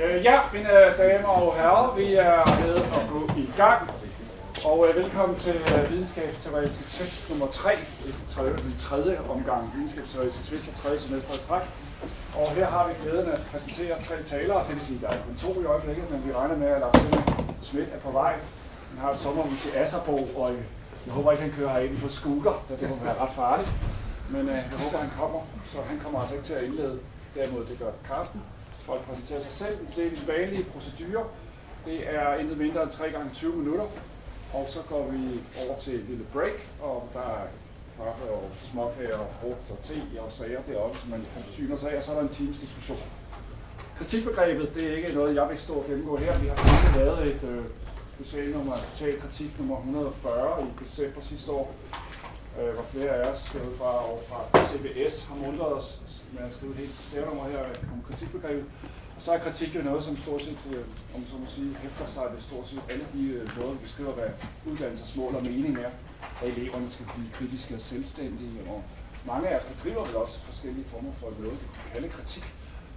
Øh, ja, mine damer og herrer, vi er ved at gå i gang. Og øh, velkommen til øh, videnskabsteoretiske test nummer 3, tredje, den tredje omgang videnskabsteoretiske test af tredje semester i træk. Og her har vi glæden at præsentere tre talere, det vil sige, at der er kun to i øjeblikket, men vi regner med, at Lars Henrik Schmidt er på vej. Han har et sommerhus i Asserbo, og øh, jeg håber ikke, han kører herind på scooter, da det må være ret farligt. Men øh, jeg håber, han kommer, så han kommer altså ikke til at indlede. Derimod, det gør Carsten for at præsentere sig selv. Det er den vanlige procedure. Det er intet mindre end 3 gange 20 minutter. Og så går vi over til et lille break, og der er kaffe og småkager og frugt og te og sager deroppe, som man kan forsyne sig af, og så er der en times diskussion. Kritikbegrebet, det er ikke noget, jeg vil stå og gennemgå her. Vi har faktisk lavet et øh, specialnummer nummer, total kritik nummer 140 i december sidste år, øh, hvor flere af os skrevet fra, og fra CBS har mundret os med at skrive et helt særnummer her om kritikbegrebet. Og så er kritik jo noget, som stort set, øh, om så må sige, hæfter sig ved stort set alle de øh, måder, vi beskriver, hvad uddannelsesmål og mening er, at eleverne skal blive kritiske og selvstændige, og mange af os bedriver vel også forskellige former for noget, vi kan kalde kritik.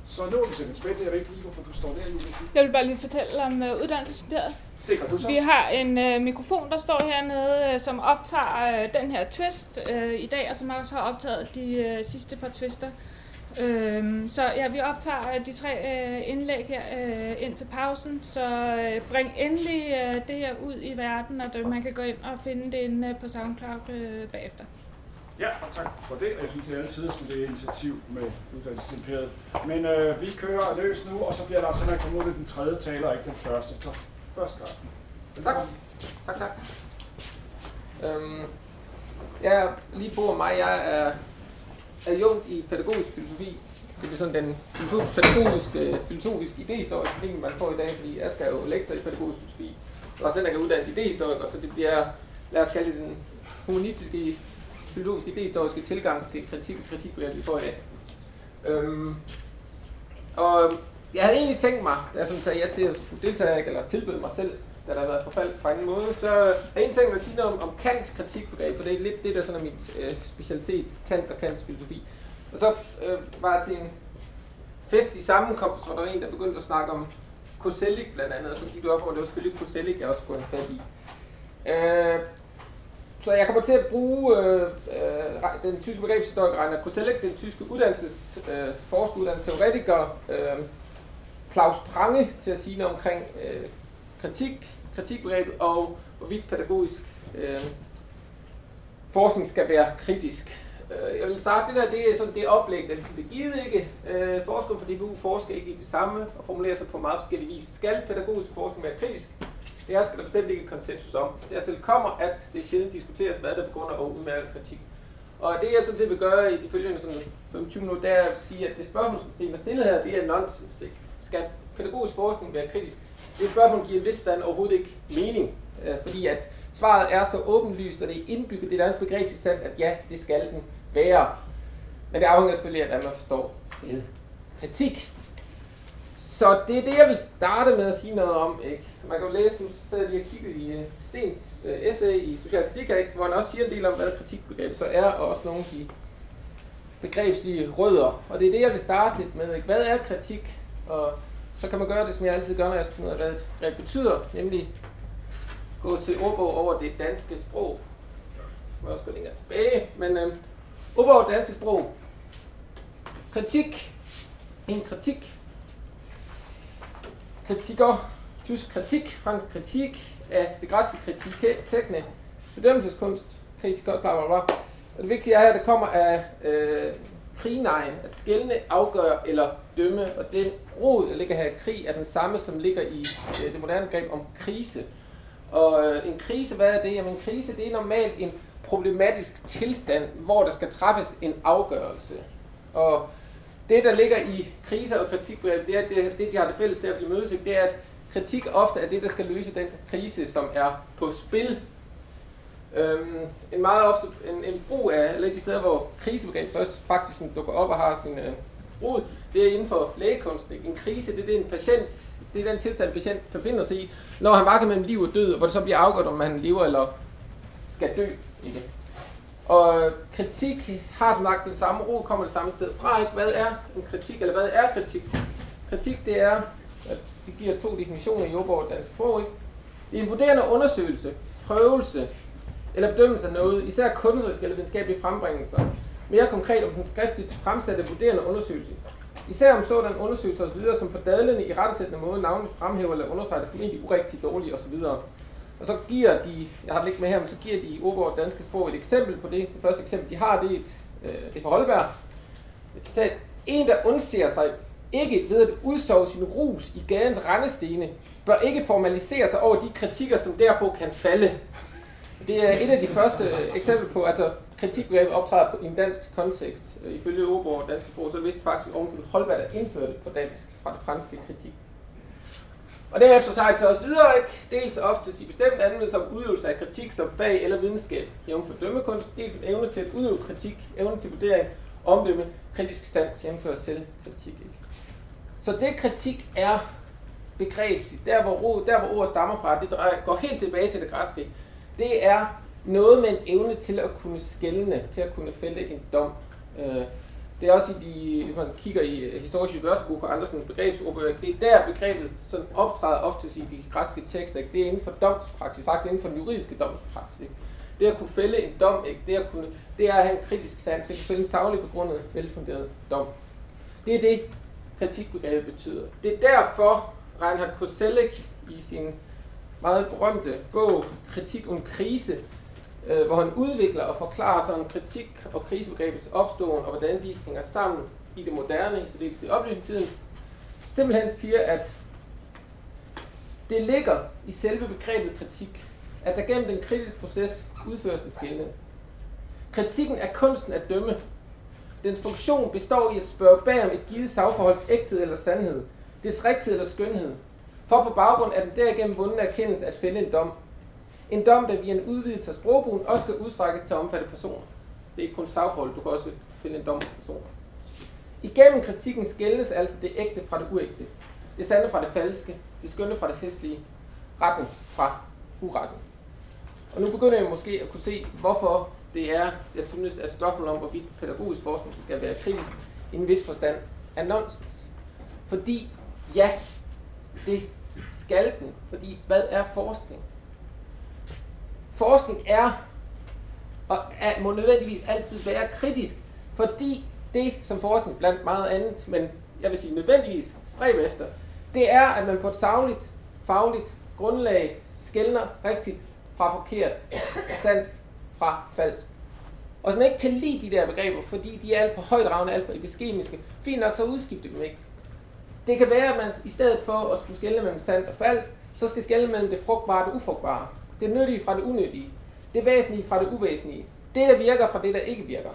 Så nu er vi simpelthen spændt. Jeg ved ikke lige, hvorfor du står der, Julie. Jeg vil bare lige fortælle om øh, uh, uddannelsespæret. Det kan du så. Vi har en uh, mikrofon, der står hernede, uh, som optager uh, den her twist uh, i dag, og som også har optaget de uh, sidste par twister. Uh, så ja, vi optager uh, de tre uh, indlæg her uh, ind til pausen, så uh, bring endelig uh, det her ud i verden, og det, man kan gå ind og finde det inde uh, på SoundCloud uh, bagefter. Ja, og tak for det. Jeg synes, det er altid med det initiativ med uddannelsesimperiet. Men øh, vi kører løs nu, og så bliver der simpelthen formodentlig den tredje taler, og ikke den første. Så først Carsten. Tak. Tak, tak. Øhm, jeg lige på mig, jeg er adjunkt i pædagogisk filosofi. Det er sådan den pædagogiske, filosofiske idéhistoriske man får i dag, fordi jeg skal jo lektor i pædagogisk filosofi. Og selv er uddannet idéhistoriker, så det bliver, lad os kalde det den humanistiske, filosofiske, idéhistoriske tilgang til kritik og vi får i dag. Øhm, og jeg havde egentlig tænkt mig, da jeg sådan sagde ja til at deltage, eller tilbyde mig selv, da der har været forfald på en måde, så har jeg egentlig tænkt mig at sige noget om, om Kants kritikbegreb, for det er lidt det, der sådan er mit øh, specialitet, Kant og Kants filosofi. Og så øh, var jeg til en fest i sammenkomst, hvor der var en, der begyndte at snakke om Kosellik blandt andet, og så gik du op over, det var selvfølgelig Kosellik, jeg også skulle have fat i. Øh, så jeg kommer til at bruge øh, øh, den tyske begrebshistoriker Rainer Koselleck, den tyske uddannelses, øh, forskeruddannelsesteoretiker, øh, Claus Prange til at sige noget omkring øh, kritik, kritikbegrebet og hvorvidt pædagogisk øh, forskning skal være kritisk. Øh, jeg vil starte det der, det er sådan det oplæg, der ligesom det givet ikke. Øh, forskere på DBU forsker ikke i det samme og formulerer sig på meget forskellige vis. Skal pædagogisk forskning være kritisk? Det her skal der bestemt ikke konsensus om. Dertil kommer, at det sjældent diskuteres, hvad der begrunder og udmærket kritik. Og det jeg sådan set vil gøre i de følgende sådan 25 minutter, det er at sige, at det spørgsmål, som Sten har stillet her, det er nonsens. Skal pædagogisk forskning være kritisk? Det spørgsmål giver vist stand overhovedet ikke mening, øh, fordi at svaret er så åbenlyst, og det er indbygget det danske begreb til at ja, det skal den være. Men det afhænger selvfølgelig af, hvad man forstår ved kritik. Så det er det, jeg vil starte med at sige noget om. Ikke? Man kan jo læse, nu sidder lige og kigget i uh, Stens uh, essay i Social Kritik, ikke? hvor han også siger en del om, hvad kritikbegrebet så er, og også nogle af de begrebslige rødder. Og det er det, jeg vil starte lidt med. Ikke? Hvad er kritik? Og så kan man gøre det, som jeg altid gør, når jeg skal finde ud af, hvad et betyder, nemlig gå til ordbog over det danske sprog. Jeg må også gå længere tilbage, men øh, ordbog over det danske sprog. Kritik. En kritik. Kritiker. Tysk kritik. Fransk kritik af det græske kritik. Tekne. Bedømmelseskunst. Kritiker. Bla bla bla. Og det vigtige er her, at det kommer af øh, krignejen, at skældne, afgøre eller dømme, og den rod, der ligger her i krig, er den samme, som ligger i øh, det moderne greb om krise. Og øh, en krise, hvad er det? Jamen en krise, det er normalt en problematisk tilstand, hvor der skal træffes en afgørelse. Og det, der ligger i kriser og kritik, det er, det, det de har det fælles der at blive mødes, det er, at kritik ofte er det, der skal løse den krise, som er på spil. Øhm, en meget ofte en, en brug af, eller de steder, hvor krisebegreb først faktisk dukker op og har sin øh, rod, det er inden for lægekunst. En krise, det er en patient, det er den tilstand, en patient befinder sig i, når han vakler mellem liv og død, hvor det så bliver afgjort, om han lever eller skal dø. Ikke? Og kritik har som sagt den samme ro, kommer det samme sted fra. Ikke? Hvad er en kritik, eller hvad er kritik? kritik det er, at det giver to definitioner i Jordborg og dansk sprog, ikke? Det er en vurderende undersøgelse, prøvelse eller bedømmelse af noget, især kunstneriske eller videnskabelige frembringelser. Mere konkret om den skriftligt fremsatte vurderende undersøgelse. Især om sådan undersøgelser osv., som for dadlende i rettesættende måde navnet fremhæver eller understreger det formentlig urigtigt dårligt osv. Og så giver de, jeg har det ikke med her, men så giver de ordbog danske sprog et eksempel på det. Det første eksempel, de har, det er, et, øh, det er fra Holberg. Et citat. En, der undser sig ikke ved at udsove sin rus i gadens rendestene, bør ikke formalisere sig over de kritikker, som derpå kan falde. Det er et af de første eksempler på, altså kritikbegrebet optræder på, i en dansk kontekst. Øh, ifølge ordbog og danske sprog, så vidste faktisk ovenkøbet Holberg, der indførte på dansk fra det franske kritik. Og derefter så har jeg så også videre, ikke? dels ofte i bestemt anvendelse som udøvelse af kritik som fag eller videnskab, jævn for dømmekunst, dels som evne til at udøve kritik, evne til vurdering, omdømme, kritisk stand, jævnfører selv kritik. Ikke? Så det kritik er begrebet, der hvor, ord, der hvor ordet stammer fra, det drejer, går helt tilbage til det græske. Det er noget med en evne til at kunne skælne, til at kunne fælde en dom. Øh, det er også i de, hvis man kigger i øh, historiske Wörterbuch og andre sådan begrebsordbøger, det er der begrebet sådan optræder ofte i de græske tekster. Ikke? Det er inden for domspraksis, faktisk inden for den juridiske domspraksis. Ikke? Det at kunne fælde en dom, ikke? Det, at kunne, det er at have en kritisk sans, det at fælde en savlig begrundet, velfunderet dom. Det er det, kritikbegrebet betyder. Det er derfor, Reinhard Koselleck i sin meget berømte bog, Kritik und Krise, øh, hvor han udvikler og forklarer sådan kritik og krisebegrebets opståen, og hvordan de hænger sammen i det moderne, så det er i oplysningstiden, simpelthen siger, at det ligger i selve begrebet kritik, at der gennem den kritiske proces udføres en skældning. Kritikken er kunsten at dømme. Dens funktion består i at spørge bag om et givet sagforholds ægthed eller sandhed, dets rigtighed eller skønhed, for på baggrund af den derigennem vundne erkendelse at fælde en dom, en dom, der via en udvidelse af sprogbrugen også skal udstrækkes til at omfatte personer. Det er ikke kun sagforhold, du kan også fælde en dom på personer. Igennem kritikken skældes altså det ægte fra det uægte, det sande fra det falske, det skønne fra det festlige, retten fra uretten. Og nu begynder jeg måske at kunne se, hvorfor det er, jeg synes, at spørgsmålet om, hvorvidt pædagogisk forskning skal være kritisk i en vis forstand, er nonsens. Fordi, ja, det skal den. Fordi, hvad er forskning? forskning er og er, må nødvendigvis altid være kritisk, fordi det, som forskning blandt meget andet, men jeg vil sige nødvendigvis stræb efter, det er, at man på et savligt, fagligt grundlag skældner rigtigt fra forkert, sandt fra falsk. Og sådan ikke kan lide de der begreber, fordi de er alt for højt ravne, alt for epistemiske, fint nok, så udskifte dem ikke. Det kan være, at man i stedet for at skulle skælne mellem sandt og falsk, så skal skælne mellem det frugtbare og det ufrugtbare. Det nyttige fra det unyttige. Det væsentlige fra det uvæsentlige. Det, der virker fra det, der ikke virker.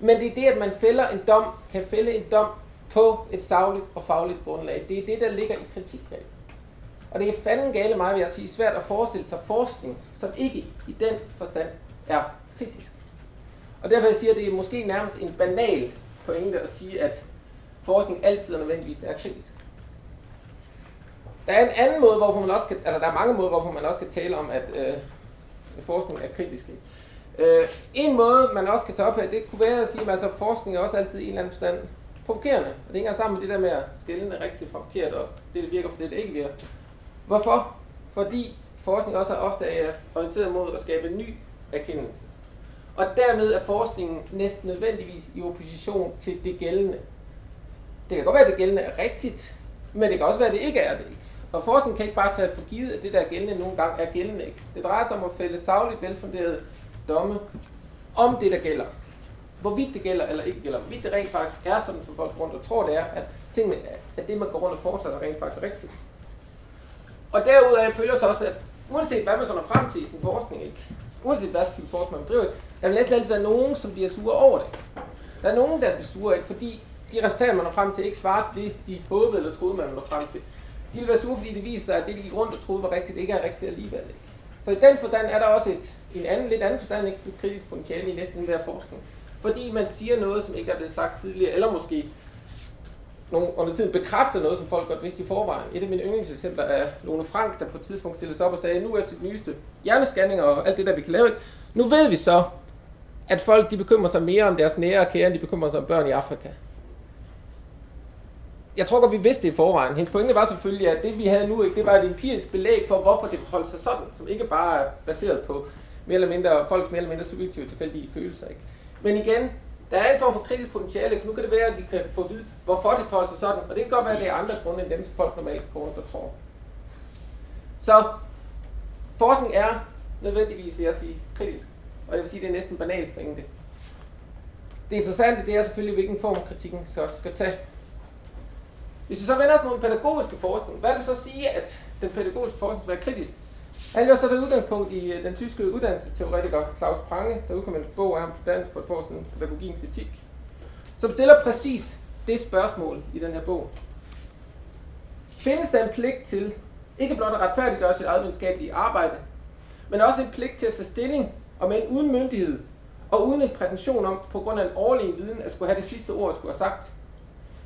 Men det er det, at man fælder en dom, kan fælde en dom på et sagligt og fagligt grundlag. Det er det, der ligger i kritikgrebet. Og det er fanden gale mig, vil jeg sige, svært at forestille sig forskning, som ikke i den forstand er kritisk. Og derfor jeg siger, at det er måske nærmest en banal pointe at sige, at forskning altid og nødvendigvis er kritisk. Der er en anden måde, hvorpå man også kan, altså der er mange måder, hvorpå man også kan tale om, at øh, forskning er kritisk. Øh, en måde, man også kan tage op her, det kunne være at sige, at altså, forskning er også altid i en eller anden forstand provokerende. Og det hænger sammen med det der med at skille rigtigt fra forkert, og det, det virker for det, det ikke virker. Hvorfor? Fordi forskning også er ofte er orienteret mod at skabe en ny erkendelse. Og dermed er forskningen næsten nødvendigvis i opposition til det gældende. Det kan godt være, at det gældende er rigtigt, men det kan også være, at det ikke er det. Og forskning kan ikke bare tage for givet, at det der er gældende nogle gange er gældende ikke. Det drejer sig om at fælde savligt velfunderede domme om det, der gælder. Hvorvidt det gælder eller ikke gælder. Hvorvidt det rent faktisk er sådan, som folk rundt og tror, det er, at, tingene, at det, man går rundt og foretager, rent faktisk er rigtigt. Og derudover følger så også, at uanset hvad man så når frem til i sin forskning, ikke? uanset hvad type forskning man driver, der vil næsten altid være nogen, som bliver sure over det. Der er nogen, der bliver sure, ikke? fordi de resultater, man når frem til, ikke svarer det, de håbede eller troede, man når frem til. De vil være sure, fordi det viser sig, at det, de gik rundt og troede var rigtigt, ikke er rigtigt alligevel. Ikke? Så i den forstand er der også et, en anden, lidt anden forstand, ikke kritisk potentiale i næsten hver forskning. Fordi man siger noget, som ikke er blevet sagt tidligere, eller måske nogle, under tiden bekræfter noget, som folk godt vidste i forvejen. Et af mine yndlingseksempler er Lone Frank, der på et tidspunkt stillede sig op og sagde, nu efter de nyeste hjernescanninger og alt det der, vi kan lave, nu ved vi så, at folk de bekymrer sig mere om deres nære og kære, end de bekymrer sig om børn i Afrika jeg tror godt, vi vidste det i forvejen. Hendes pointe var selvfølgelig, at det vi havde nu, ikke, det var et empirisk belæg for, hvorfor det holdt sig sådan, som ikke bare er baseret på mere eller mindre, folks mere eller mindre subjektive tilfældige følelser. Ikke? Men igen, der er en form for kritisk potentiale. Nu kan det være, at vi kan få at vide, hvorfor det forholder sig sådan. Og det kan godt være, at det er andre grunde end dem, som folk normalt går rundt og tror. Så forskning er nødvendigvis, vil jeg sige, kritisk. Og jeg vil sige, at det er næsten banalt for det. Det interessante, det er selvfølgelig, hvilken form kritikken så skal tage. Hvis vi så vender os mod den pædagogiske forskning, hvad vil det så sige, at den pædagogiske forskning er kritisk? Han så det udgangspunkt i øh, den tyske uddannelsesteoretiker Claus Prange, der udkom en bog af ham på dansk for et år siden, Pædagogiens etik, som stiller præcis det spørgsmål i den her bog. Findes der en pligt til ikke blot at retfærdiggøre sit eget videnskabelige arbejde, men også en pligt til at tage stilling og med en uden myndighed og uden en prætention om, på grund af en årlig viden, at skulle have det sidste ord, skulle have sagt.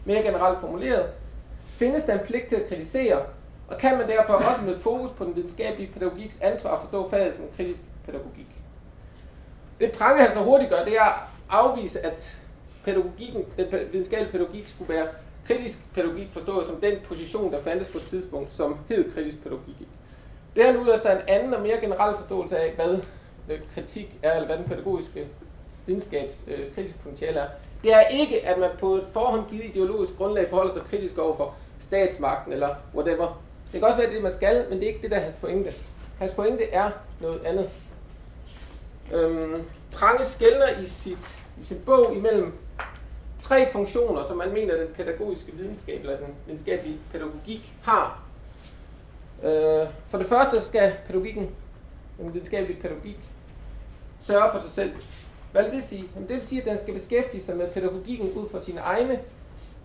Mere generelt formuleret, findes der en pligt til at kritisere, og kan man derfor også med fokus på den videnskabelige pædagogiks ansvar forstå faget som kritisk pædagogik. Det Prange han så hurtigt gør, det er at afvise, at pædagogikken, den videnskabelige pædagogik skulle være kritisk pædagogik forstået som den position, der fandtes på et tidspunkt, som hed kritisk pædagogik. Det er nu der en anden og mere generel forståelse af, hvad øh, kritik er, eller hvad den pædagogiske videnskabs øh, kritiske potentiale er. Det er ikke, at man på et forhånd givet ideologisk grundlag forholder sig kritisk overfor statsmagten eller whatever. Det kan også være det, man skal, men det er ikke det, der er hans pointe. Hans pointe er noget andet. Øhm, Prange skældner i, sit, i sin bog imellem tre funktioner, som man mener, den pædagogiske videnskab eller den videnskabelige pædagogik har. Øh, for det første skal pædagogikken, den videnskabelige pædagogik, sørge for sig selv. Hvad vil det sige? Jamen, det vil sige, at den skal beskæftige sig med pædagogikken ud fra sine egne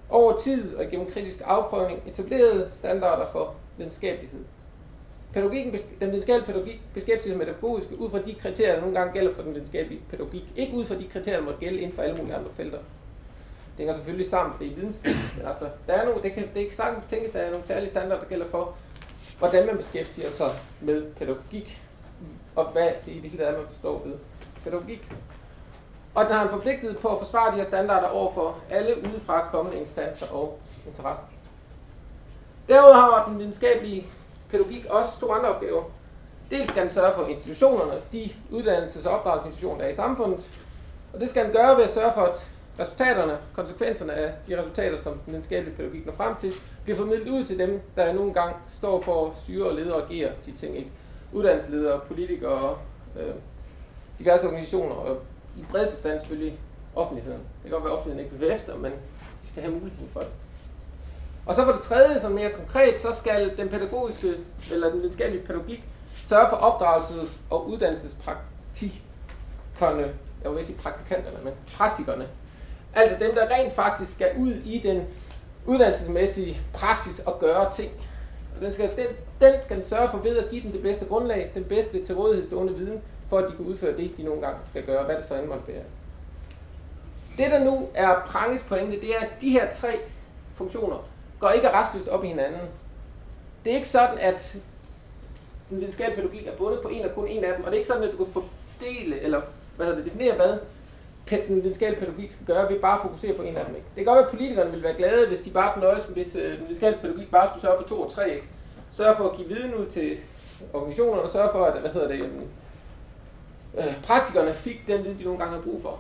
over tid og gennem kritisk afprøvning etablerede standarder for videnskabelighed. Pædagogikken, den videnskabelige pædagogik beskæftiger sig med det pædagogiske ud fra de kriterier, der nogle gange gælder for den videnskabelige pædagogik. Ikke ud fra de kriterier, der måtte gælde inden for alle mulige andre felter. Det hænger selvfølgelig sammen, det er videnskab, men altså, der er nogle, det kan, det kan sagtens tænkes, der er nogle særlige standarder, der gælder for, hvordan man beskæftiger sig med pædagogik, og hvad det i det hele er, man forstår ved pædagogik. Og den har en forpligtet på at forsvare de her standarder over for alle udefra kommende instanser og interesser. Derudover har den videnskabelige pædagogik også to andre opgaver. Dels skal den sørge for institutionerne, de uddannelses- og opdragelsesinstitutioner, der er i samfundet. Og det skal den gøre ved at sørge for, at resultaterne, konsekvenserne af de resultater, som den videnskabelige pædagogik når frem til, bliver formidlet ud til dem, der nogle gange står for at styre og lede og agere de ting. Ikke? Uddannelsesledere, politikere, øh, diverse organisationer, og i bred forstand selvfølgelig offentligheden. Det kan godt være, at offentligheden ikke vil efter, men de skal have muligheden for det. Og så for det tredje, som mere konkret, så skal den pædagogiske, eller den videnskabelige pædagogik, sørge for opdragelses- og uddannelsespraktikerne, jeg vil sige praktikanterne, men praktikerne. Altså dem, der rent faktisk skal ud i den uddannelsesmæssige praksis og gøre ting. Og den skal, den, den skal den sørge for ved at give dem det bedste grundlag, den bedste til rådighed stående viden, for at de kan udføre det, de nogle gange skal gøre, hvad det så end måtte være. Det, der nu er Pranges pointe, det er, at de her tre funktioner går ikke restløst op i hinanden. Det er ikke sådan, at den videnskabelige pædagogik er bundet på en og kun en af dem, og det er ikke sådan, at du kan fordele, eller hvad hedder det, definere, hvad den videnskabelige pædagogik skal gøre, ved bare at fokusere på en af dem. Ikke? Det kan godt være, at politikerne ville være glade, hvis de bare kunne nøjes, hvis øh, den videnskabelige pædagogik bare skulle sørge for to og tre. Ikke? Sørge for at give viden ud til organisationerne, og sørge for, at hvad hedder det, øh, praktikerne fik den viden, de nogle gange har brug for.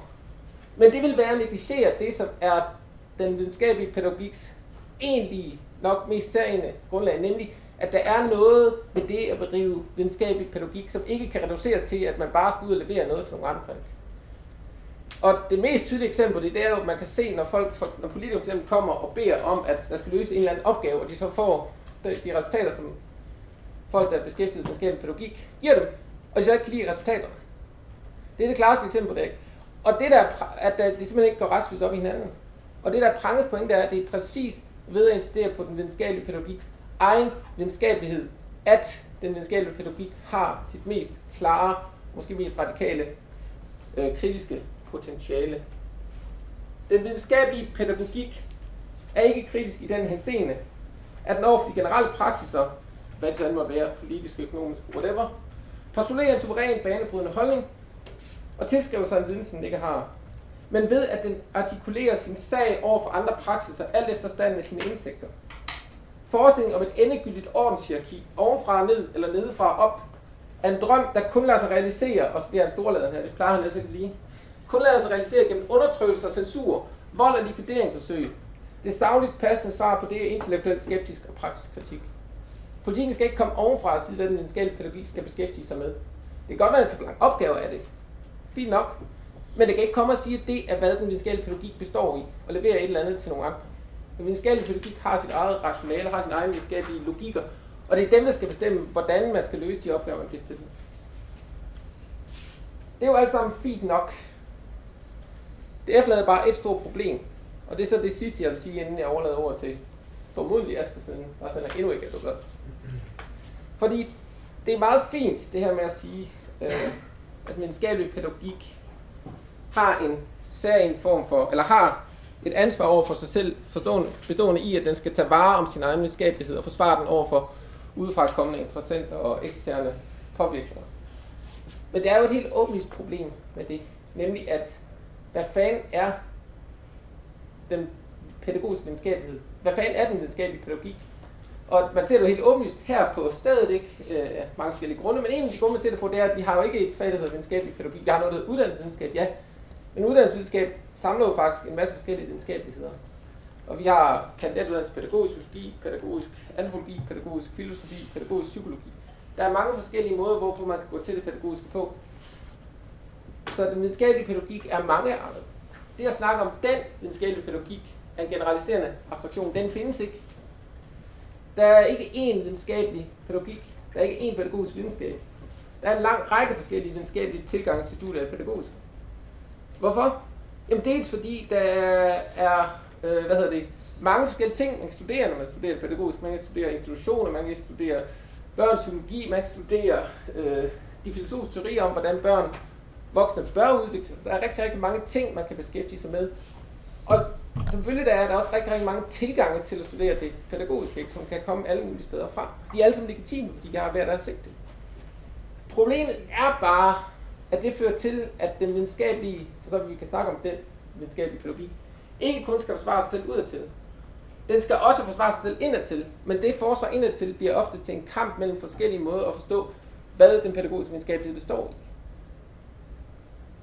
Men det vil være at negligere det, som er den videnskabelige pædagogiks egentlige, nok mest særlige grundlag, nemlig at der er noget ved det at bedrive videnskabelig pædagogik, som ikke kan reduceres til, at man bare skal ud og levere noget til nogle andre. Og det mest tydelige eksempel det, det er jo, at man kan se, når, folk, når politikere for eksempel kommer og beder om, at der skal løse en eller anden opgave, og de så får de, de resultater, som folk, der er beskæftiget med videnskabelig pædagogik, giver dem, og de så ikke kan lide resultaterne. Det er det klareste eksempel på det. Ikke? Og det der, at det simpelthen ikke går restløst op i hinanden. Og det der pranges point, er, at det er præcis ved at insistere på den videnskabelige pædagogiks egen videnskabelighed, at den videnskabelige pædagogik har sit mest klare, måske mest radikale, øh, kritiske potentiale. Den videnskabelige pædagogik er ikke kritisk i den henseende, at den overfor de generelle praksiser, hvad det så måtte være, politisk, økonomisk, whatever, postulerer en suveræn banebrydende holdning, og tilskriver sig en viden, som den ikke har. men ved at den artikulerer sin sag over for andre praksiser, alt efter standen af sine indsigter. Forestillingen om et endegyldigt ordenshierarki, ovenfra og ned, eller nedefra og op, er en drøm, der kun lader sig realisere, og så bliver en storladen her, det plejer han altså ikke lige, kun lader sig realisere gennem undertrykkelse og censur, vold og likvideringsforsøg. Det er savligt passende svar på det er intellektuelt skeptisk og praktisk kritik. Politikken skal ikke komme ovenfra og sige, hvad den videnskabelige pædagogik skal beskæftige sig med. Det er godt at man kan opgaver af det. Fint nok. Men det kan ikke komme og sige, at det er, hvad den videnskabelige pædagogik består i, og levere et eller andet til nogle andre. Den videnskabelige pædagogik har sit eget rationale, har sin egen videnskabelige logikker, og det er dem, der skal bestemme, hvordan man skal løse de opgaver, man bliver stillet. Det er jo alt sammen fint nok. Det efterlader bare et stort problem, og det er så det sidste, jeg vil sige, inden jeg overlader ordet til formodentlig Asger, siden sådan er endnu ikke er dukket Fordi det er meget fint, det her med at sige, øh, at videnskabelig pædagogik har en særlig form for, eller har et ansvar over for sig selv, forstående, bestående i, at den skal tage vare om sin egen videnskabelighed og forsvare den over for udefra kommende interessenter og eksterne påvirkninger. Men det er jo et helt åbenlyst problem med det, nemlig at hvad fanden er den pædagogiske videnskabelighed? Hvad fanden er den videnskabelige pædagogik? Og man ser det jo helt åbenlyst her på stedet, ikke? Øh, mange forskellige grunde, men en af de grunde, man ser det på, det er, at vi har jo ikke et fag, der hedder videnskabelig pædagogik. Vi har noget, der hedder uddannelsesvidenskab, ja. Men uddannelsesvidenskab samler jo faktisk en masse forskellige videnskabeligheder. Og vi har kandidatuddannelse pædagogisk psykologi, pædagogisk antropologi, pædagogisk filosofi, pædagogisk psykologi. Der er mange forskellige måder, hvorpå man kan gå til det pædagogiske få. Så den videnskabelige pædagogik er mange arter. Det at snakke om den videnskabelige pædagogik er en generaliserende abstraktion. Den findes ikke. Der er ikke én videnskabelig pædagogik. Der er ikke én pædagogisk videnskab. Der er en lang række forskellige videnskabelige tilgange til studiet af pædagogisk. Hvorfor? Jamen dels fordi der er, øh, hvad hedder det, mange forskellige ting, man kan studere, når man studerer pædagogisk. Man kan studere institutioner, man kan studere børns psykologi, man kan studere øh, de filosofiske teorier om, hvordan børn voksne bør udvikle sig. Der er rigtig, rigtig mange ting, man kan beskæftige sig med. Selvfølgelig der er der også rigtig, rigtig mange tilgange til at studere det pædagogiske, ikke, som kan komme alle mulige steder fra. De er alle sammen legitime, fordi de har hver deres sigte. Problemet er bare, at det fører til, at den videnskabelige, så vi kan snakke om den videnskabelige pædagogik, ikke kun skal forsvare sig selv udadtil. Den skal også forsvare sig selv indadtil, men det forsvar indadtil bliver ofte til en kamp mellem forskellige måder at forstå, hvad den pædagogiske videnskabelighed består i.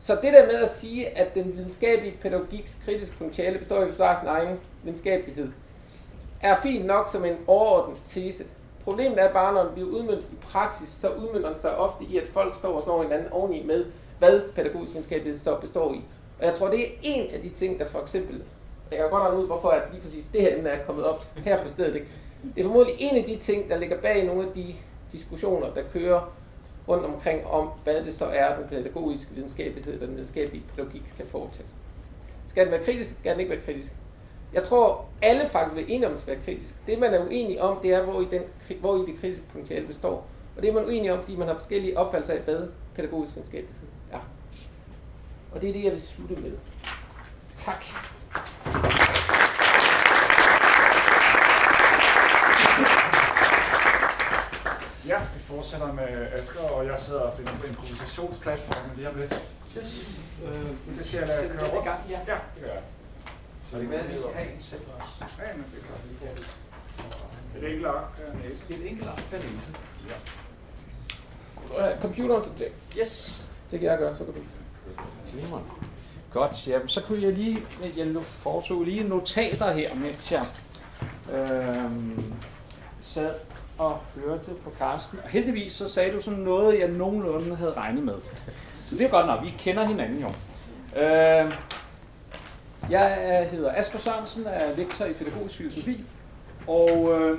Så det der med at sige, at den videnskabelige pædagogiks kritiske potentiale består i sin egen videnskabelighed, er fint nok som en overordnet tese. Problemet er bare, når den bliver udmyndt i praksis, så udmønter den sig ofte i, at folk står og slår hinanden oveni med, hvad pædagogisk videnskabelighed så består i. Og jeg tror, det er en af de ting, der for eksempel, jeg kan godt ud, hvorfor at lige præcis det her emne er kommet op her på stedet. Ikke? Det er formodentlig en af de ting, der ligger bag nogle af de diskussioner, der kører rundt omkring om, hvad det så er, den pædagogiske videnskabelighed, den videnskabelige pædagogik skal foretages. Skal den være kritisk? Skal den ikke være kritisk? Jeg tror, alle faktisk vil enige om, at skal være kritisk. Det, man er uenig om, det er, hvor i, den, hvor i det kritiske potentiale består. Og det er man uenig om, fordi man har forskellige opfattelser af, hvad pædagogisk videnskabelighed er. Og det er det, jeg vil slutte med. Tak. Ja, vi fortsætter med Asger, og jeg sidder og finder på improvisationsplatformen lige om lidt. Yes. Øh, det skal jeg lade køre rundt. Ja. Ja, det gør jeg. Så det er med, at vi skal have en selv også. Ja, men det er klart. Et enkelt ark per næse. Et enkelt ark per næse. Ja. Computeren, så det, Yes. det kan jeg gøre, så kan du. Glimrende. Godt, jamen, så kunne jeg lige, jeg foretog lige notater her, mens jeg øhm, sad og hørte på Karsten. Og heldigvis så sagde du sådan noget, jeg nogenlunde havde regnet med. Så det er godt nok, vi kender hinanden jo. Øh, jeg hedder Asger Sørensen, er lektor i pædagogisk filosofi, og øh,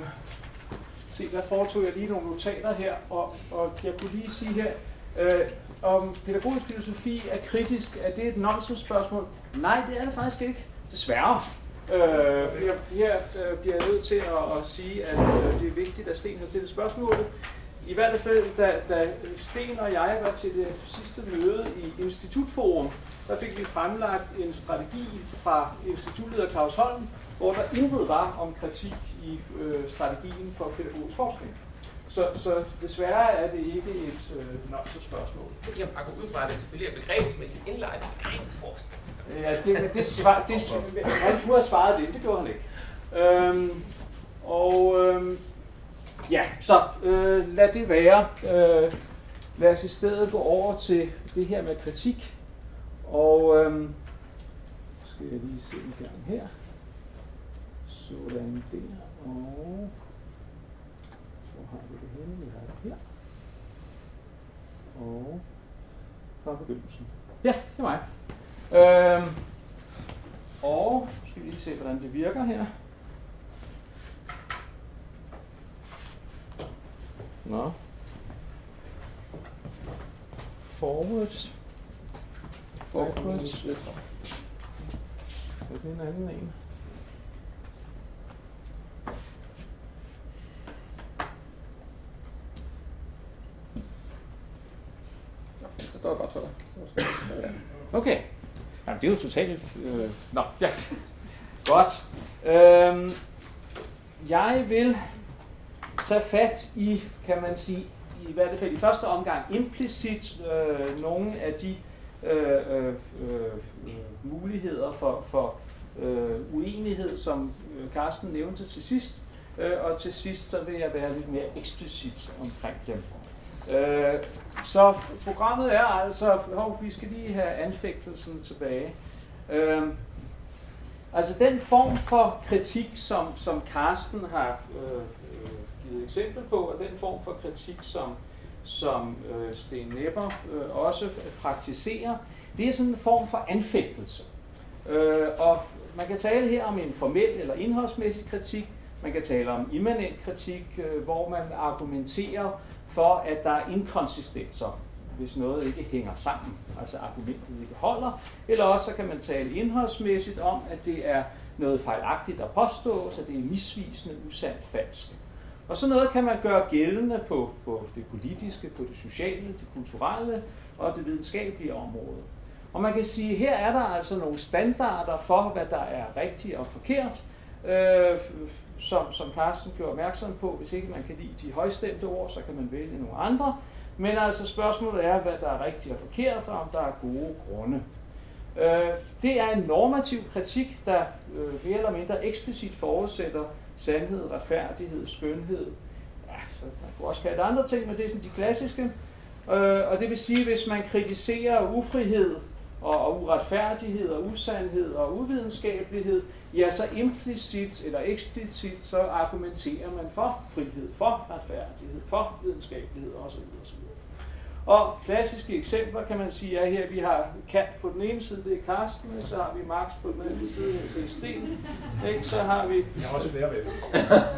se, der foretog jeg lige nogle notater her, og, og jeg kunne lige sige her, øh, om pædagogisk filosofi er kritisk, er det et nonsensspørgsmål? Nej, det er det faktisk ikke, desværre. Øh, jeg, her øh, bliver jeg nødt til at, at sige, at øh, det er vigtigt, at Sten har stillet spørgsmålet. I hvert fald, da, da Sten og jeg var til det sidste møde i Institutforum, der fik vi fremlagt en strategi fra Instituttet af Claus Holm, hvor der intet var om kritik i øh, strategien for pædagogisk forskning. Så, så desværre er det ikke et øh, nok så spørgsmål. Fordi jeg bare går ud fra, at det selvfølgelig er begrebsmæssigt indlejret i begrebsforskning. Ja, det, det, svar, det, han kunne have svaret det, det gjorde han ikke. Øhm, og øhm, ja, så øh, lad det være. Øh, lad os i stedet gå over til det her med kritik. Og øhm, skal jeg lige se en gang her. Sådan der. Og har det her. Og fra begyndelsen. Ja, det er mig. Øhm, og skal vi lige se, hvordan det virker her. Nå. Forward. Forward. Er det en anden en? Så står jeg bare tør. Okay. Jamen, det er jo totalt... Øh, nå, ja. Godt. Øhm, jeg vil tage fat i, kan man sige, i hvert fald i første omgang implicit øh, nogle af de øh, øh, øh muligheder for, for øh, uenighed, som øh, Carsten nævnte til sidst. Øh, og til sidst så vil jeg være lidt mere eksplicit omkring dem. Øh, så programmet er altså, hov, vi skal lige have anfægtelsen tilbage. Øh, altså den form for kritik, som, som Carsten har øh, øh, givet eksempel på, og den form for kritik, som, som øh, Sten Nepper øh, også praktiserer, det er sådan en form for anfægtelse. Øh, og man kan tale her om en formel eller indholdsmæssig kritik, man kan tale om immanent kritik, øh, hvor man argumenterer for, at der er inkonsistenser, hvis noget ikke hænger sammen, altså argumentet ikke holder. Eller også så kan man tale indholdsmæssigt om, at det er noget fejlagtigt at påstå, så det er misvisende, usandt, falsk. Og sådan noget kan man gøre gældende på, på det politiske, på det sociale, det kulturelle og det videnskabelige område. Og man kan sige, at her er der altså nogle standarder for, hvad der er rigtigt og forkert, øh, som, som Carsten gjorde opmærksom på. Hvis ikke man kan lide de højstemte ord, så kan man vælge nogle andre. Men altså spørgsmålet er, hvad der er rigtigt og forkert, og om der er gode grunde. Øh, det er en normativ kritik, der øh, mere eller mindre eksplicit forudsætter sandhed, retfærdighed, skønhed. Ja, så man kunne også kalde det andre ting, men det er sådan de klassiske. Øh, og det vil sige, hvis man kritiserer ufrihed og, og uretfærdighed og usandhed og uvidenskabelighed, ja, så implicit eller eksplicit, så argumenterer man for frihed, for retfærdighed, for videnskabelighed osv. osv. Og klassiske eksempler kan man sige er her, vi har Kant på den ene side, det er Karsten, ikke? så har vi Marx på den anden side, det er Sten, ikke? så har vi... Jeg har også flere ved.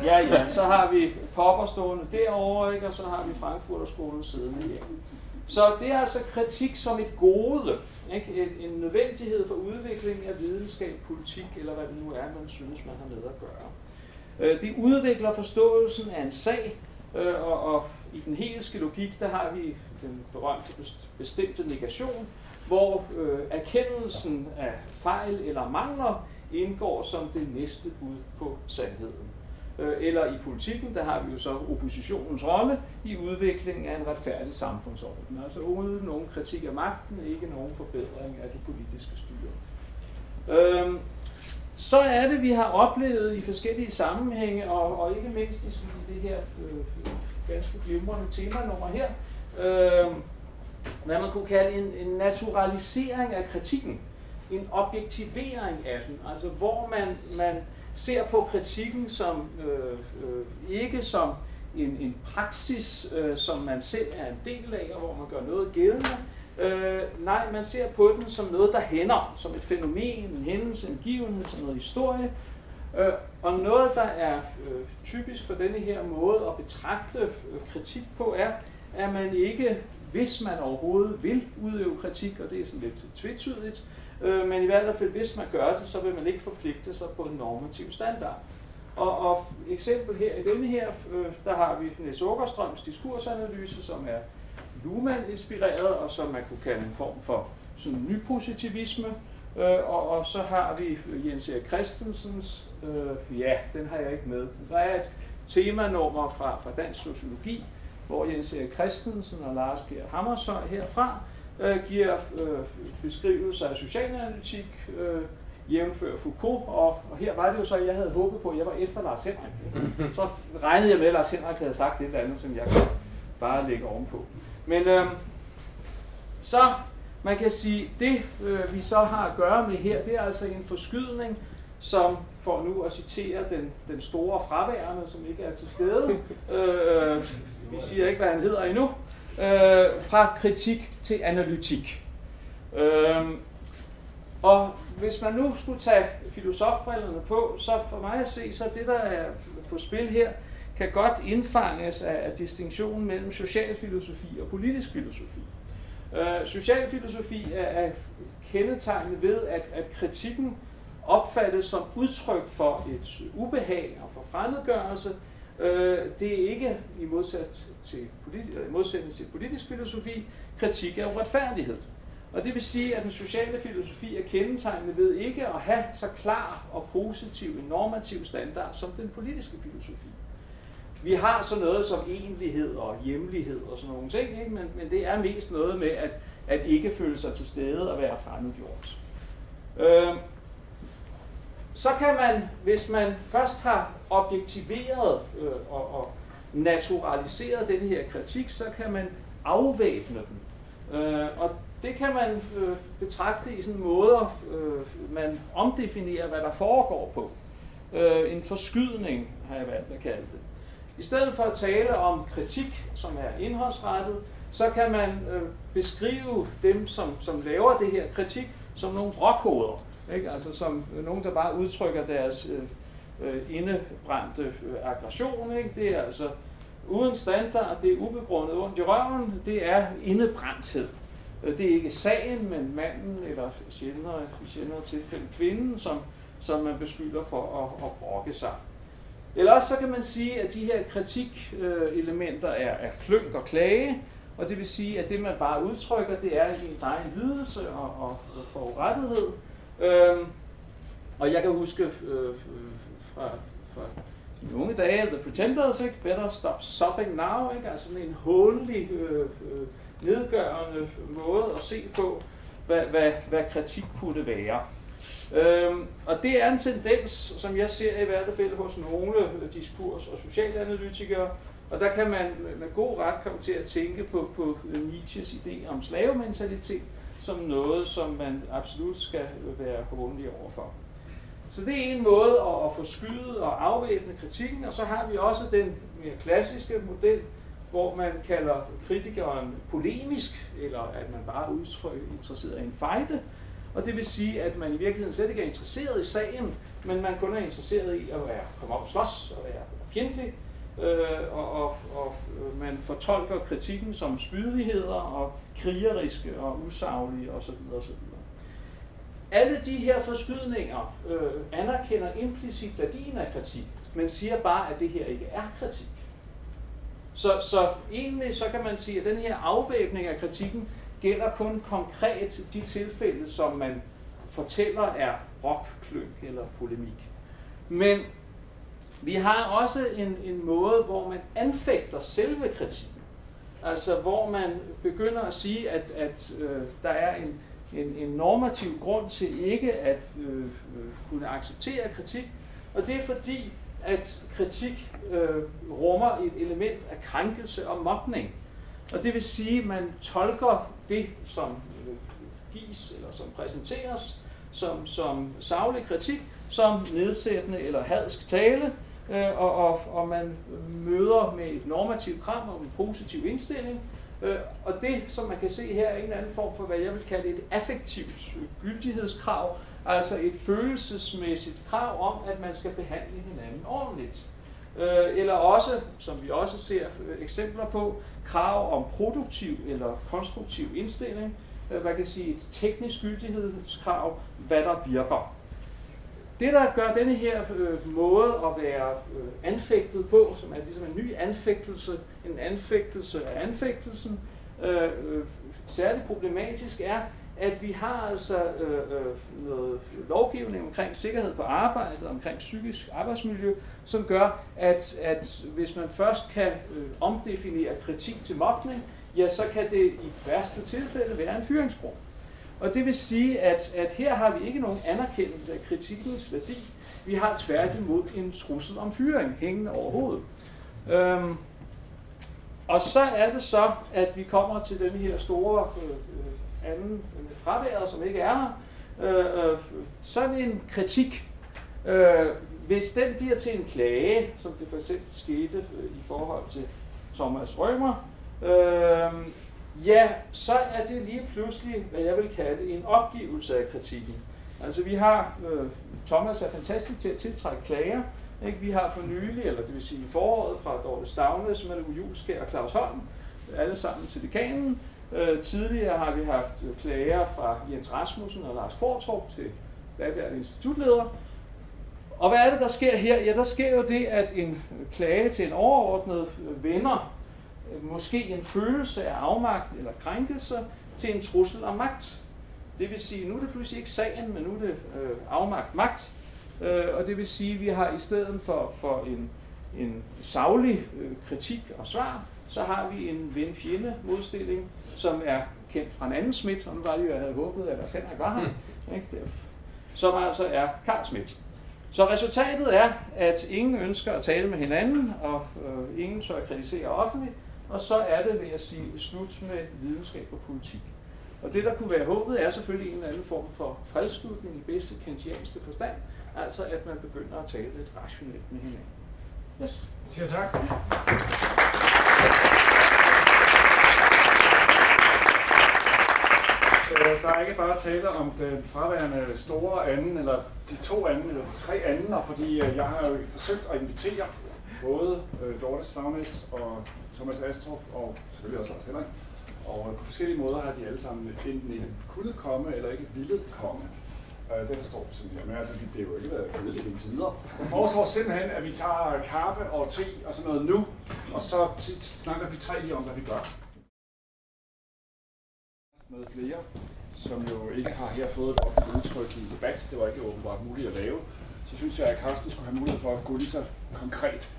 ja, ja, så har vi Popper stående derovre, ikke? og så har vi Frankfurterskolen siddende her. Så det er altså kritik som et gode, ikke? En, en nødvendighed for udvikling af videnskab, politik, eller hvad det nu er, man synes, man har med at gøre. Øh, det udvikler forståelsen af en sag, øh, og, og i den hegelske logik, der har vi den berømte bestemte negation, hvor øh, erkendelsen af fejl eller mangler indgår som det næste bud på sandheden. Øh, eller i politikken, der har vi jo så oppositionens rolle i udviklingen af en retfærdig samfundsorden. Altså uden nogen kritik af magten, ikke nogen forbedring af det politiske styre. Øhm, så er det, vi har oplevet i forskellige sammenhænge, og, og ikke mindst i, sådan, i det her øh, ganske glimrende temanummer her, øh, hvad man kunne kalde en, en naturalisering af kritikken, en objektivering af den, altså hvor man, man ser på kritikken som øh, øh, ikke som en, en praksis, øh, som man selv er en del af, og hvor man gør noget gældende. Øh, nej, man ser på den som noget, der hænder, som et fænomen, en hændelse, en givenhed, som noget historie. Øh, og noget, der er øh, typisk for denne her måde at betragte øh, kritik på, er, at man ikke, hvis man overhovedet vil udøve kritik, og det er sådan lidt tvetydigt, øh, øh, men i hvert fald hvis man gør det, så vil man ikke forpligte sig på en normativ standard. Og, og eksempel her i denne her, øh, der har vi Niels Åkerstrøms diskursanalyse, som er Luhmann-inspireret, og som man kunne kalde en form for sådan nypositivisme, øh, og, og så har vi Jens Erik Christensens, øh, ja, den har jeg ikke med. Der er et temanummer fra, fra dansk sociologi, hvor Jens Erik Christensen og Lars Gerhard Hammershøj herfra øh, giver øh, beskrivelser af socialanalytik, øh, jævnfør Foucault, og, og her var det jo så, at jeg havde håbet på, at jeg var efter Lars Henrik. Så regnede jeg med, at Lars Henrik havde sagt et eller andet, som jeg kan bare lægge ovenpå. Men øh, så man kan sige, det øh, vi så har at gøre med her, det er altså en forskydning, som for nu at citere den, den store fraværende, som ikke er til stede, øh, vi siger ikke, hvad han hedder endnu, øh, fra kritik til analytik. Øh, og hvis man nu skulle tage filosofbrillerne på, så for mig at se, så det der er på spil her, kan godt indfanges af, af distinktionen mellem socialfilosofi og politisk filosofi. Øh, socialfilosofi er, er kendetegnet ved, at, at kritikken opfattes som udtryk for et ubehag og for fremmedgørelse. Øh, det er ikke i modsat til politi- modsætning til politisk filosofi, kritik af uretfærdighed. Og det vil sige, at den sociale filosofi er kendetegnet ved ikke at have så klar og positiv en normativ standard som den politiske filosofi. Vi har så noget som enlighed og hjemlighed og sådan nogle ting, ikke? Men, men det er mest noget med at, at ikke føle sig til stede og være fremmedgjort. Øh, så kan man, hvis man først har objektiveret øh, og, og naturaliseret den her kritik, så kan man afvæbne den. Øh, og det kan man øh, betragte i sådan måder, øh, man omdefinerer, hvad der foregår på. Øh, en forskydning har jeg valgt at kalde det. I stedet for at tale om kritik, som er indholdsrettet, så kan man øh, beskrive dem, som, som laver det her kritik, som nogle råkoder. Ikke? Altså som nogen, der bare udtrykker deres øh, øh, indebrændte øh, aggression. Ikke? Det er altså uden standard, det er ubegrundet ondt i røven, det er indebrændthed. Øh, det er ikke sagen, men manden, eller sjældnere, i sjældnere tilfælde kvinden, som, som man beskylder for at, at brokke sig. Eller også så kan man sige, at de her kritikelementer er, er klønk og klage, og det vil sige, at det man bare udtrykker, det er ens egen lidelse og, og forurettighed. Øhm, og jeg kan huske øh, fra, fra mine unge dage, The Pretenders, ikke? Better Stop Sobbing Now, ikke? altså sådan en hånlig, øh, øh, nedgørende måde at se på, hvad, hvad, hvad kritik kunne være. Øhm, og det er en tendens, som jeg ser i hvert fald hos nogle diskurs- og socialanalytikere, og der kan man med god ret komme til at tænke på, på Nietzsches idé om slavementalitet som noget, som man absolut skal være håndelig overfor. Så det er en måde at, at få skydet og afvæbne kritikken, og så har vi også den mere klassiske model, hvor man kalder kritikeren polemisk, eller at man bare er interesseret i en fejde, og det vil sige, at man i virkeligheden slet ikke er interesseret i sagen, men man kun er interesseret i at være, komme op og slås og være fjendtlig, øh, og, og, og øh, man fortolker kritikken som spydigheder og krigeriske og usaglige osv. osv. Alle de her forskydninger øh, anerkender implicit værdien af kritik, men siger bare, at det her ikke er kritik. Så, så egentlig så kan man sige, at den her afvæbning af kritikken gælder kun konkret de tilfælde, som man fortæller er rockklønk eller polemik. Men vi har også en, en måde, hvor man anfægter selve kritikken. Altså hvor man begynder at sige, at, at øh, der er en, en, en normativ grund til ikke at øh, øh kunne acceptere kritik. Og det er fordi, at kritik øh, rummer et element af krænkelse og mobning. Og det vil sige, at man tolker det, som øh, gives eller som præsenteres, som, som savlig kritik, som nedsættende eller hadsk tale, øh, og, og, og man møder med et normativt krav og en positiv indstilling. Øh, og det, som man kan se her, er en eller anden form for, hvad jeg vil kalde et affektivt gyldighedskrav, altså et følelsesmæssigt krav om, at man skal behandle hinanden ordentligt. Øh, eller også, som vi også ser øh, eksempler på, krav om produktiv eller konstruktiv indstilling, øh, man kan sige et teknisk gyldighedskrav, hvad der virker. Det, der gør denne her øh, måde at være øh, anfægtet på, som er ligesom en ny anfægtelse, en anfægtelse af anfægtelsen, øh, øh, særligt problematisk er, at vi har altså øh, øh, noget lovgivning omkring sikkerhed på arbejdet, omkring psykisk arbejdsmiljø, som gør, at, at hvis man først kan øh, omdefinere kritik til mobning, ja, så kan det i værste tilfælde være en fyringsgrund. Og det vil sige, at, at her har vi ikke nogen anerkendelse af kritikkens værdi. Vi har tværtimod en trussel om fyring hængende over hovedet. Øhm, og så er det så, at vi kommer til den her store øh, øh anden øh, fraværet, som ikke er her. Øh, øh, sådan en kritik, øh, hvis den bliver til en klage, som det for eksempel skete øh, i forhold til Thomas Rømer, øh, ja, så er det lige pludselig, hvad jeg vil kalde en opgivelse af kritikken. Altså vi har, øh, Thomas er fantastisk til at tiltrække klager, ikke? Vi har for nylig, eller det vil sige i foråret, fra Dorte Stavnes, er Julskær og Claus Holm, alle sammen til dekanen. Øh, tidligere har vi haft øh, klager fra Jens Rasmussen og Lars Kortrup til daværende institutleder. Og hvad er det, der sker her? Ja, der sker jo det, at en øh, klage til en overordnet øh, vender måske en følelse af afmagt eller krænkelse til en trussel om magt. Det vil sige, nu er det pludselig ikke sagen, men nu er det øh, afmagt magt. Øh, og det vil sige, at vi har i stedet for, for en, en savlig øh, kritik og svar, så har vi en ven-fjende modstilling, som er kendt fra en anden Schmidt, og nu var det jo, jeg havde håbet, at Lars Henrik var her, mm. ikke? som altså er Karl Schmidt. Så resultatet er, at ingen ønsker at tale med hinanden, og øh, ingen tør at kritisere offentligt, og så er det, vil jeg sige, slut med videnskab og politik. Og det, der kunne være håbet, er selvfølgelig en eller anden form for fredsslutning i bedste kantianske forstand, altså at man begynder at tale lidt rationelt med hinanden. Yes. Siger tak. Øh, der er ikke bare tale om den fraværende store anden, eller de to anden, eller de tre andener, fordi øh, jeg har jo forsøgt at invitere både øh, Dorte Stavnes og Thomas Astrup, og selvfølgelig også Lars Henrik, og på forskellige måder har de alle sammen enten ikke kunnet komme, eller ikke ville komme. Øh, det forstår vi simpelthen. Men altså, det er jo ikke været kedeligt indtil videre. Jeg foreslår simpelthen, at vi tager kaffe og te og sådan noget nu, og så snakker vi tre lige om, hvad vi gør. Med flere, som jo ikke har her fået et offentligt udtryk i debat. Det var ikke åbenbart muligt at lave. Så synes jeg, at Carsten skulle have mulighed for at gå lige så konkret.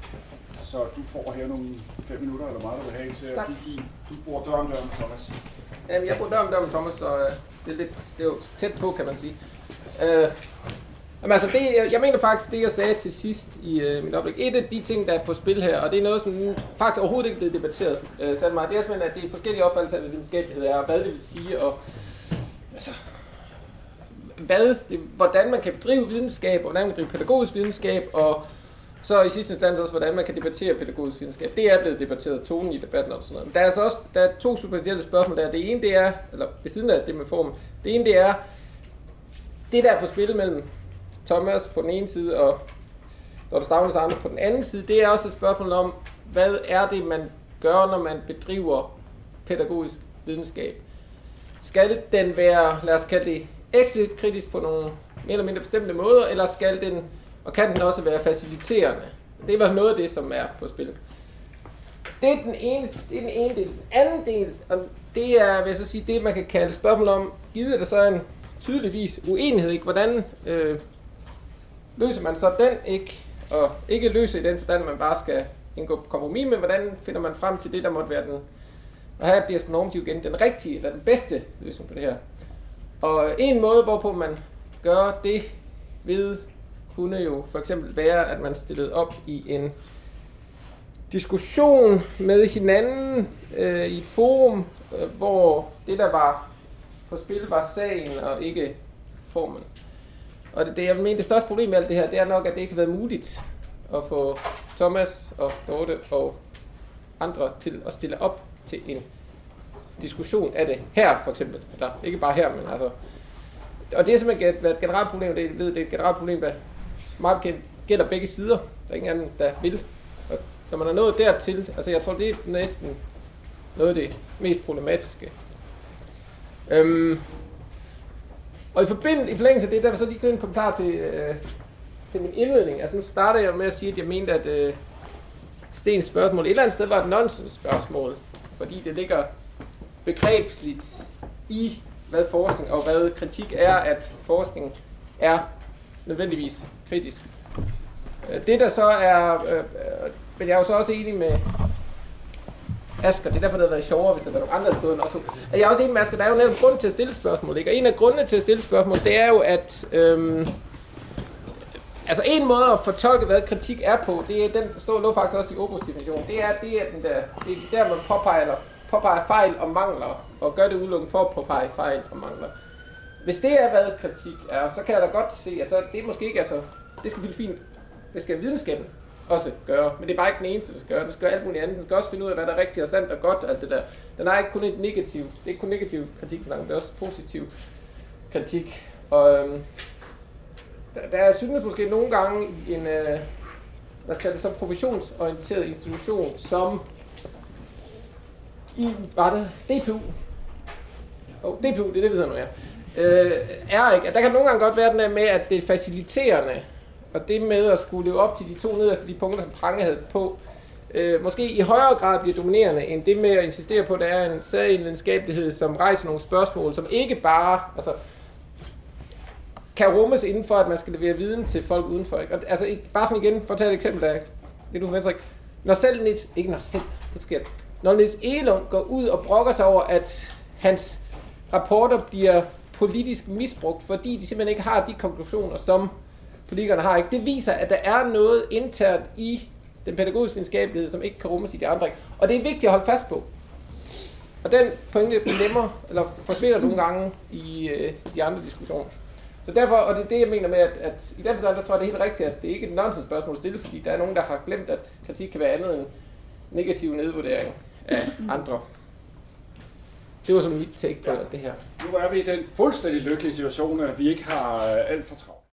Så du får her nogle fem minutter, eller meget du vil have til at give din. Du bor dør om dør med Thomas. Jamen, jeg bor dør om dør med Thomas, så øh, det er, lidt, det er jo tæt på, kan man sige. Øh, jamen altså, det, jeg mener faktisk, det jeg sagde til sidst i øh, mit oplæg, et af de ting, der er på spil her, og det er noget, som faktisk overhovedet ikke er blevet debatteret øh, sat mig, det er simpelthen, at det er forskellige opfattelser af, videnskabelighed er, og hvad det vil sige, og altså, hvad, det, hvordan man kan bedrive videnskab, og hvordan man kan bedrive pædagogisk videnskab, og så i sidste instans også, hvordan man kan debattere pædagogisk videnskab. Det er blevet debatteret, tonen i debatten og sådan noget. Men der er altså også der er to substantielle spørgsmål der. Det ene det er, eller ved siden af det med formen, det ene det er, det der er på spil mellem Thomas på den ene side og Dorte Stavnes og andre på den anden side, det er også et spørgsmål om, hvad er det, man gør, når man bedriver pædagogisk videnskab? Skal den være, lad os kalde det, eksplicit kritisk på nogle mere eller mindre bestemte måder, eller skal den, og kan den også være faciliterende? Det var noget af det, som er på spil. Det er den ene, det er den ene del. Den anden del, og det er, vil jeg så sige, det man kan kalde spørgsmål om, givet der så en tydeligvis uenighed, ikke? Hvordan øh, løser man så den ikke, og ikke løser i den forstand, man bare skal indgå kompromis, men hvordan finder man frem til det, der måtte være den, og her bliver normativ igen, den rigtige eller den bedste løsning på det her. Og en måde, hvorpå man gør det ved, kunne jo for eksempel være, at man stillede op i en diskussion med hinanden øh, i et forum, øh, hvor det, der var på spil, var sagen og ikke formen. Og det, det, jeg mener, det største problem med alt det her, det er nok, at det ikke har været muligt at få Thomas og Dorte og andre til at stille op til en diskussion af det her, for eksempel. Eller ikke bare her, men altså... Og det er simpelthen et, et generelt problem, det, ved, det er et generelt problem, der meget bekendt gælder begge sider. Der er ingen anden, der vil. Og når man er nået dertil, altså jeg tror, det er næsten noget af det mest problematiske. Øhm, og i, forbind, i forlængelse af det, der var så lige en kommentar til, øh, til min indledning. Altså nu starter jeg med at sige, at jeg mente, at øh, Stens spørgsmål et eller andet sted var et nonsens spørgsmål, fordi det ligger begrebsligt i hvad forskning og hvad kritik er, at forskning er nødvendigvis kritisk. Øh, det der så er, øh, men jeg er jo så også enig med Asger, det er derfor, det havde været sjovere, hvis der var nogle andre, der stod end også. Jeg er også enig med Asger, der er jo netop grund til at stille spørgsmål, ikke? Og en af grundene til at stille spørgsmål, det er jo, at øhm, altså en måde at fortolke, hvad kritik er på, det er den, der står lå faktisk også i Opus definition, det er, det er den der, det er der, man påpeger, eller påpeger fejl og mangler, og gør det udelukkende for at påpege fejl og mangler. Hvis det er, hvad kritik er, så kan jeg da godt se, at så det er måske ikke, altså, det skal fint, det skal videnskaben også gøre, men det er bare ikke den eneste, der skal gøre. Den skal gøre alt muligt andet. Den skal også finde ud af, hvad der er rigtigt og sandt og godt, alt det der. Den er ikke kun et negativt, det er ikke kun negativ kritik, men det er også positiv kritik. Og øhm, der, der er, synes måske nogle gange en, øh, hvad skal det så, professionsorienteret institution, som i, rettet DPU, oh, DPU, det er det, vi hedder nu, ja. Øh, er ikke, at der kan nogle gange godt være den der med, at det er faciliterende, og det med at skulle leve op til de to nederste de punkter, som Prange havde på, øh, måske i højere grad bliver dominerende, end det med at insistere på, at der er en særlig videnskabelighed, som rejser nogle spørgsmål, som ikke bare altså, kan rummes inden for, at man skal levere viden til folk udenfor. Ikke? Og, altså, ikke, bare sådan igen, for at tage et eksempel, der det du forventer ikke. Når selv Niels, ikke når selv, det er forkert. Når Niels Elund går ud og brokker sig over, at hans rapporter bliver politisk misbrugt, fordi de simpelthen ikke har de konklusioner, som politikerne har ikke. Det viser, at der er noget internt i den pædagogiske videnskabelighed, som ikke kan rummes i de andre. ikke? Og det er vigtigt at holde fast på. Og den pointe glemmer, eller forsvinder nogle gange i øh, de andre diskussioner. Så derfor, og det er det, jeg mener med, at, at i den forstand, der tror jeg, det er helt rigtigt, at det ikke er et nonsens spørgsmål at stille, fordi der er nogen, der har glemt, at kritik kan være andet end negativ nedvurdering af andre. Det var sådan mit take på Ja. det her. Nu er vi i den fuldstændig lykkelige situation, at vi ikke har øh, alt for travlt.